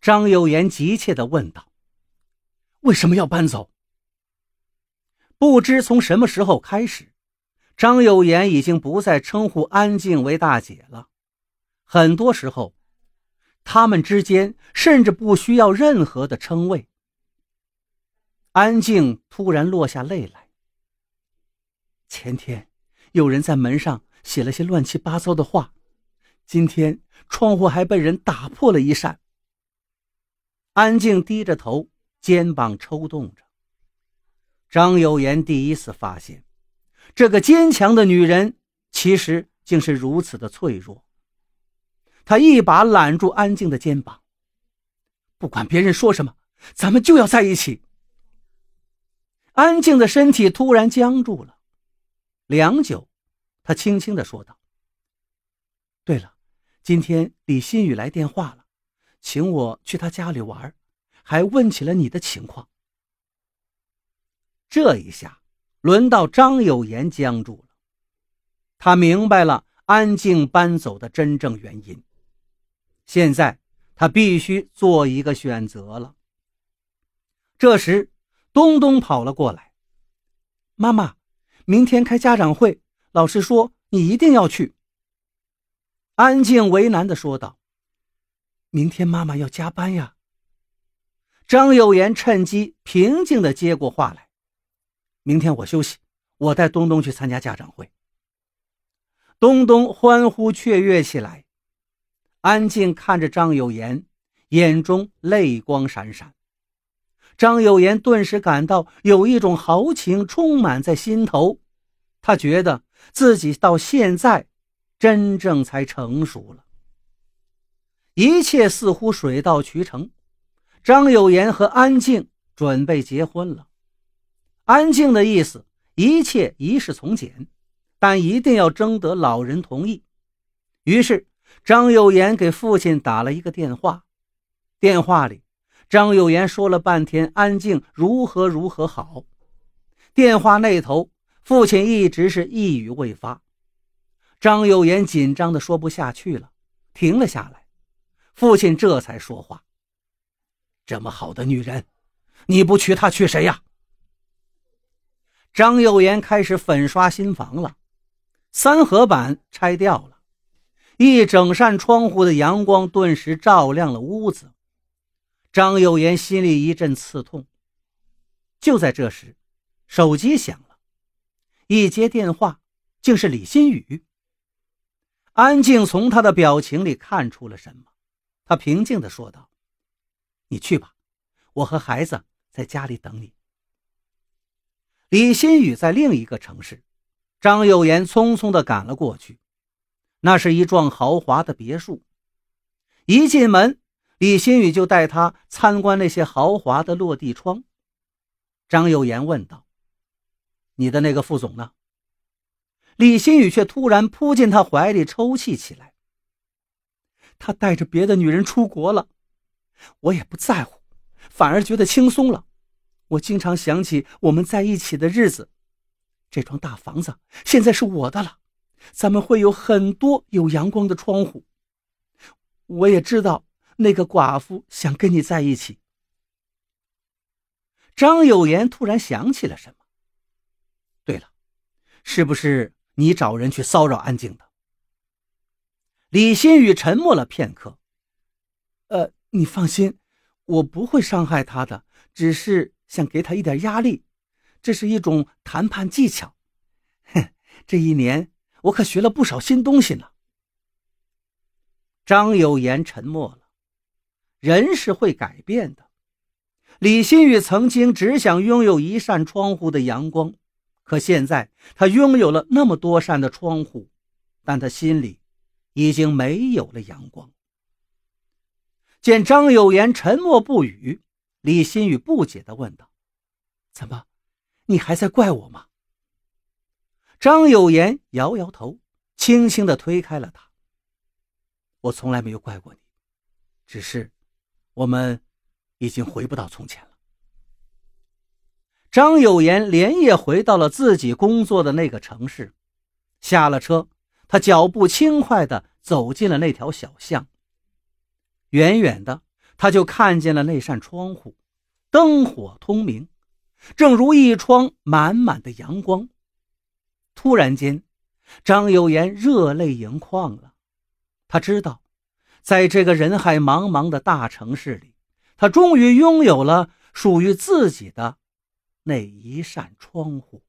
张有言急切地问道：“为什么要搬走？”不知从什么时候开始，张有言已经不再称呼安静为大姐了。很多时候，他们之间甚至不需要任何的称谓。安静突然落下泪来。前天有人在门上写了些乱七八糟的话，今天窗户还被人打破了一扇。安静低着头，肩膀抽动着。张有言第一次发现，这个坚强的女人其实竟是如此的脆弱。他一把揽住安静的肩膀，不管别人说什么，咱们就要在一起。安静的身体突然僵住了，良久，他轻轻的说道：“对了，今天李新宇来电话了，请我去他家里玩，还问起了你的情况。”这一下，轮到张有言僵住了，他明白了安静搬走的真正原因。现在他必须做一个选择了。这时，东东跑了过来：“妈妈，明天开家长会，老师说你一定要去。”安静为难的说道：“明天妈妈要加班呀。”张有言趁机平静的接过话来：“明天我休息，我带东东去参加家长会。”东东欢呼雀跃起来。安静看着张有言，眼中泪光闪闪。张有言顿时感到有一种豪情充满在心头，他觉得自己到现在真正才成熟了。一切似乎水到渠成，张有言和安静准备结婚了。安静的意思，一切一视从简，但一定要征得老人同意。于是。张有言给父亲打了一个电话，电话里，张有言说了半天安静如何如何好。电话那头，父亲一直是一语未发。张有言紧张的说不下去了，停了下来。父亲这才说话：“这么好的女人，你不娶她娶谁呀？”张有言开始粉刷新房了，三合板拆掉了。一整扇窗户的阳光顿时照亮了屋子，张有言心里一阵刺痛。就在这时，手机响了，一接电话，竟是李新宇。安静从他的表情里看出了什么，他平静地说道：“你去吧，我和孩子在家里等你。”李新宇在另一个城市，张有言匆匆地赶了过去。那是一幢豪华的别墅。一进门，李新宇就带他参观那些豪华的落地窗。张有言问道：“你的那个副总呢？”李新宇却突然扑进他怀里，抽泣起来。他带着别的女人出国了，我也不在乎，反而觉得轻松了。我经常想起我们在一起的日子。这幢大房子现在是我的了。咱们会有很多有阳光的窗户。我也知道那个寡妇想跟你在一起。张有言突然想起了什么。对了，是不是你找人去骚扰安静的？李新宇沉默了片刻。呃，你放心，我不会伤害他的，只是想给他一点压力，这是一种谈判技巧。哼，这一年。我可学了不少新东西呢。张有言沉默了。人是会改变的。李新宇曾经只想拥有一扇窗户的阳光，可现在他拥有了那么多扇的窗户，但他心里已经没有了阳光。见张有言沉默不语，李新宇不解地问道：“怎么，你还在怪我吗？”张有言摇摇头，轻轻地推开了他。我从来没有怪过你，只是我们已经回不到从前了。张有言连夜回到了自己工作的那个城市，下了车，他脚步轻快地走进了那条小巷。远远的，他就看见了那扇窗户，灯火通明，正如一窗满满的阳光。突然间，张有言热泪盈眶了。他知道，在这个人海茫茫的大城市里，他终于拥有了属于自己的那一扇窗户。